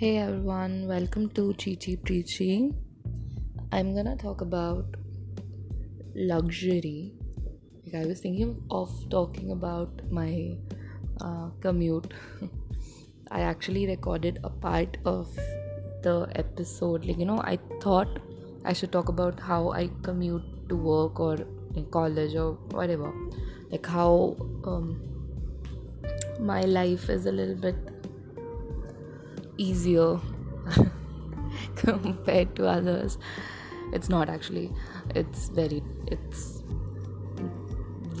Hey everyone, welcome to Chichi Preaching. I'm gonna talk about luxury. Like I was thinking of talking about my uh, commute. I actually recorded a part of the episode. Like you know, I thought I should talk about how I commute to work or in college or whatever. Like how um, my life is a little bit easier compared to others it's not actually it's very it's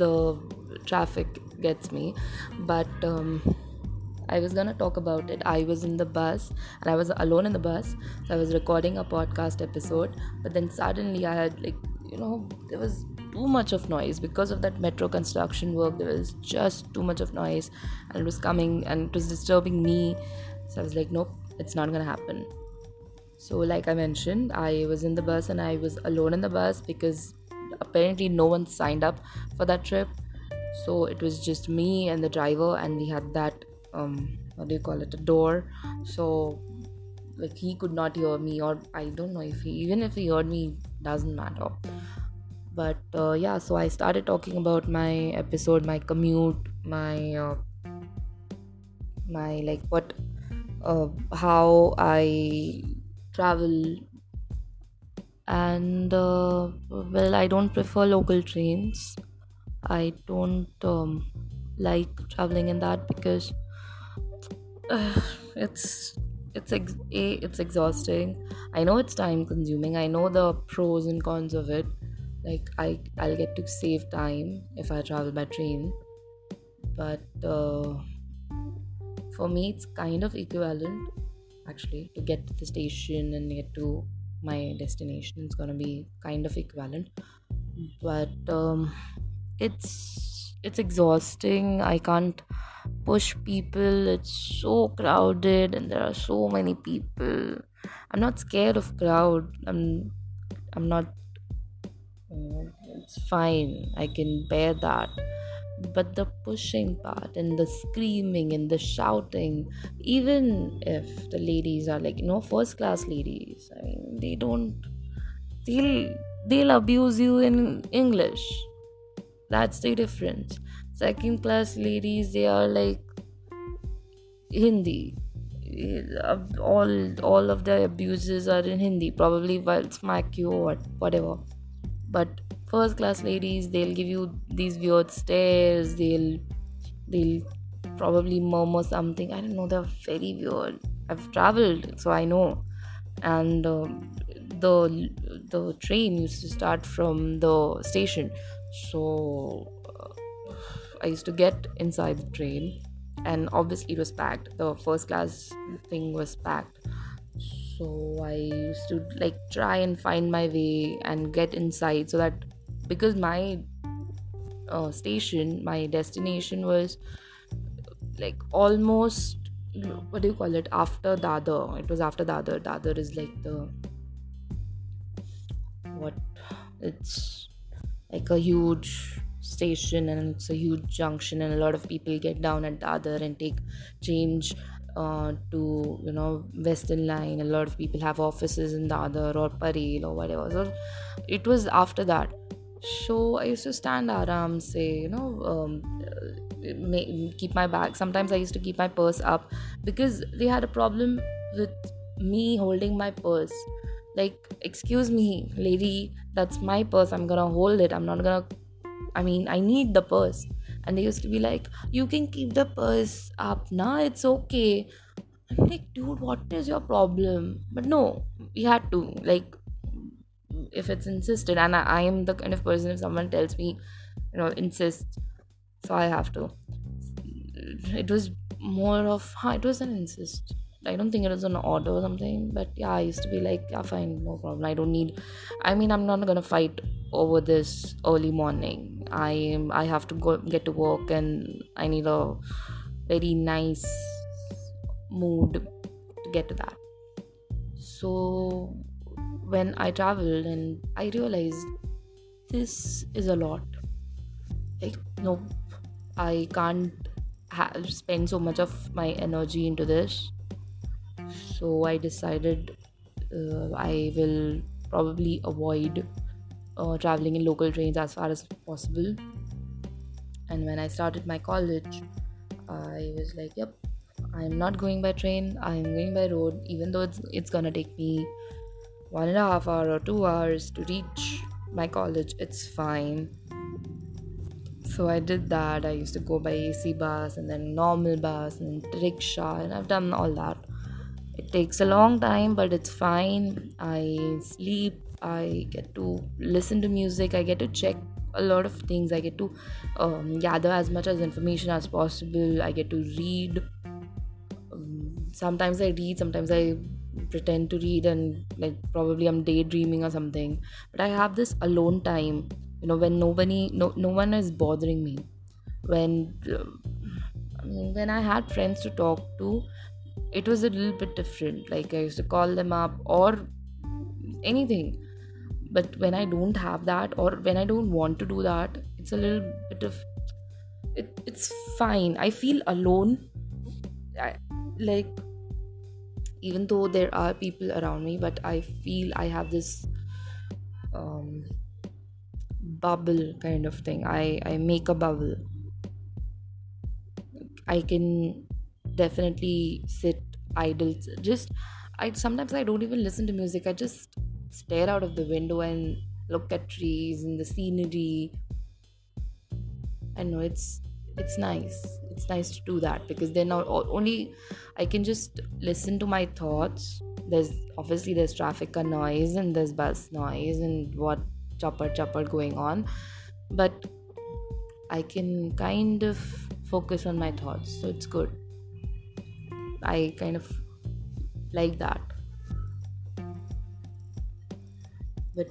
the traffic gets me but um, I was gonna talk about it. I was in the bus and I was alone in the bus. So I was recording a podcast episode, but then suddenly I had like you know there was too much of noise because of that metro construction work. There was just too much of noise, and it was coming and it was disturbing me. So I was like, nope, it's not gonna happen. So, like I mentioned, I was in the bus and I was alone in the bus because apparently no one signed up for that trip. So it was just me and the driver, and we had that um, what do you call it, a door. So like he could not hear me, or I don't know if he even if he heard me, doesn't matter. But uh, yeah, so I started talking about my episode, my commute, my uh, my like what uh, how I travel. And uh, well I don't prefer local trains. I don't um, like traveling in that because uh, it's it's ex- a it's exhausting. I know it's time consuming. I know the pros and cons of it. Like I I'll get to save time if I travel by train. But uh, for me it's kind of equivalent actually to get to the station and get to my destination. It's gonna be kind of equivalent. But um, it's it's exhausting. I can't push people. It's so crowded and there are so many people. I'm not scared of crowd. I'm i'm not uh, it's fine. I can bear that but the pushing part and the screaming and the shouting even if the ladies are like you know first class ladies i mean they don't they'll they'll abuse you in english. That's the difference. Second class ladies they are like hindi. All all of the abuses are in hindi probably will smack you or whatever. But first class ladies they'll give you these weird stares they'll they'll probably murmur something. I don't know they're very weird. I've traveled so i know. And uh, the the train used to start from the station. So uh, i used to get inside the train and obviously it was packed. The first class thing was packed. So i used to like try and find my way and get inside so that because my uh, station, my destination was like almost what do you call it after Dadar. It was after Dadar. Dadar is like the what it's like a huge station and it's a huge junction and a lot of people get down at Dadar and take change uh, to you know Western Line. A lot of people have offices in Dadar or Parel or whatever. So it was after that so I used to stand aram, say, you know, um, may, keep my bag. Sometimes I used to keep my purse up because they had a problem with me holding my purse. Like, excuse me, lady, that's my purse. I'm gonna hold it. I'm not gonna. I mean, I need the purse. And they used to be like, you can keep the purse up now. It's okay. I'm like, dude, what is your problem? But no, we had to. Like, if it's insisted. And I, am the kind of person if someone tells me you know insist so i have to. It was more of huh, it was an insist. I don't think it was an order or something but yeah i used to be like yeah fine no problem. I don't need i mean i'm not gonna fight over this early morning. I am i have to go get to work and i need a very nice mood to get to that. So when I traveled and I realized this is a lot. Like, no, I can't have, spend so much of my energy into this. so I decided uh, I will probably avoid uh, traveling in local trains as far as possible. And when I started my college, I was like, yep, I'm not going by train, I'm going by road, even though it's, it's gonna take me one and a half hour or two hours to reach my college, it's fine. So I did that. I used to go by AC bus and then normal bus and then rickshaw, and I've done all that. It takes a long time, but it's fine. I sleep, I get to listen to music, I get to check a lot of things. I get to um, gather as much as information as possible. I get to read. Um, sometimes I read, sometimes I pretend to read, and like probably I'm daydreaming or something. But I have this alone time, you know, when nobody, no, no one is bothering me. When uh, I mean, when I had friends to talk to, it was a little bit different. Like I used to call them up or anything but when i don't have that or when i don't want to do that it's a little bit of it, it's fine i feel alone I, like even though there are people around me but i feel i have this um, bubble kind of thing. I i make a bubble. I can definitely sit idle. Just i sometimes i don't even listen to music. I just stare out of the window and look at trees and the scenery. I know it's it's nice. It's nice to do that because then only i can just listen to my thoughts. There's obviously there's traffic noise and there's bus noise and what chopper chopper going on. But i can kind of focus on my thoughts so it's good. I kind of like that. But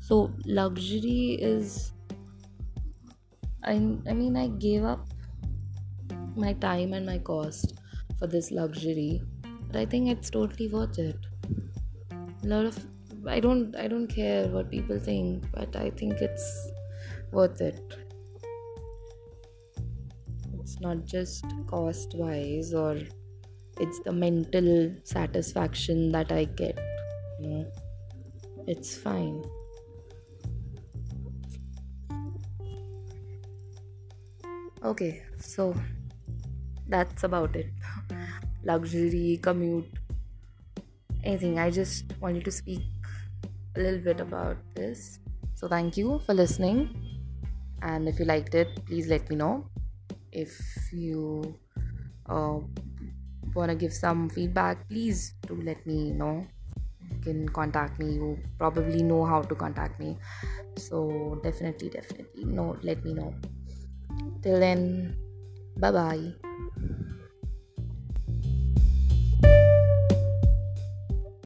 so luxury is I, I mean i gave up my time and my cost for this luxury but i think it's totally worth it. A lot of i don't i don't care what people think but i think it's worth it. It's not just cost wise or it's the mental satisfaction that i get you know? It's fine okay so that's about it. Luxury commute anything. I just wanted to speak a little bit about this. So thank you for listening. And if you liked it please let me know. If you uh, want to give some feedback please do let me know. You can contact me. You probably know how to contact me. So definitely definitely no let me know Till then, bye bye.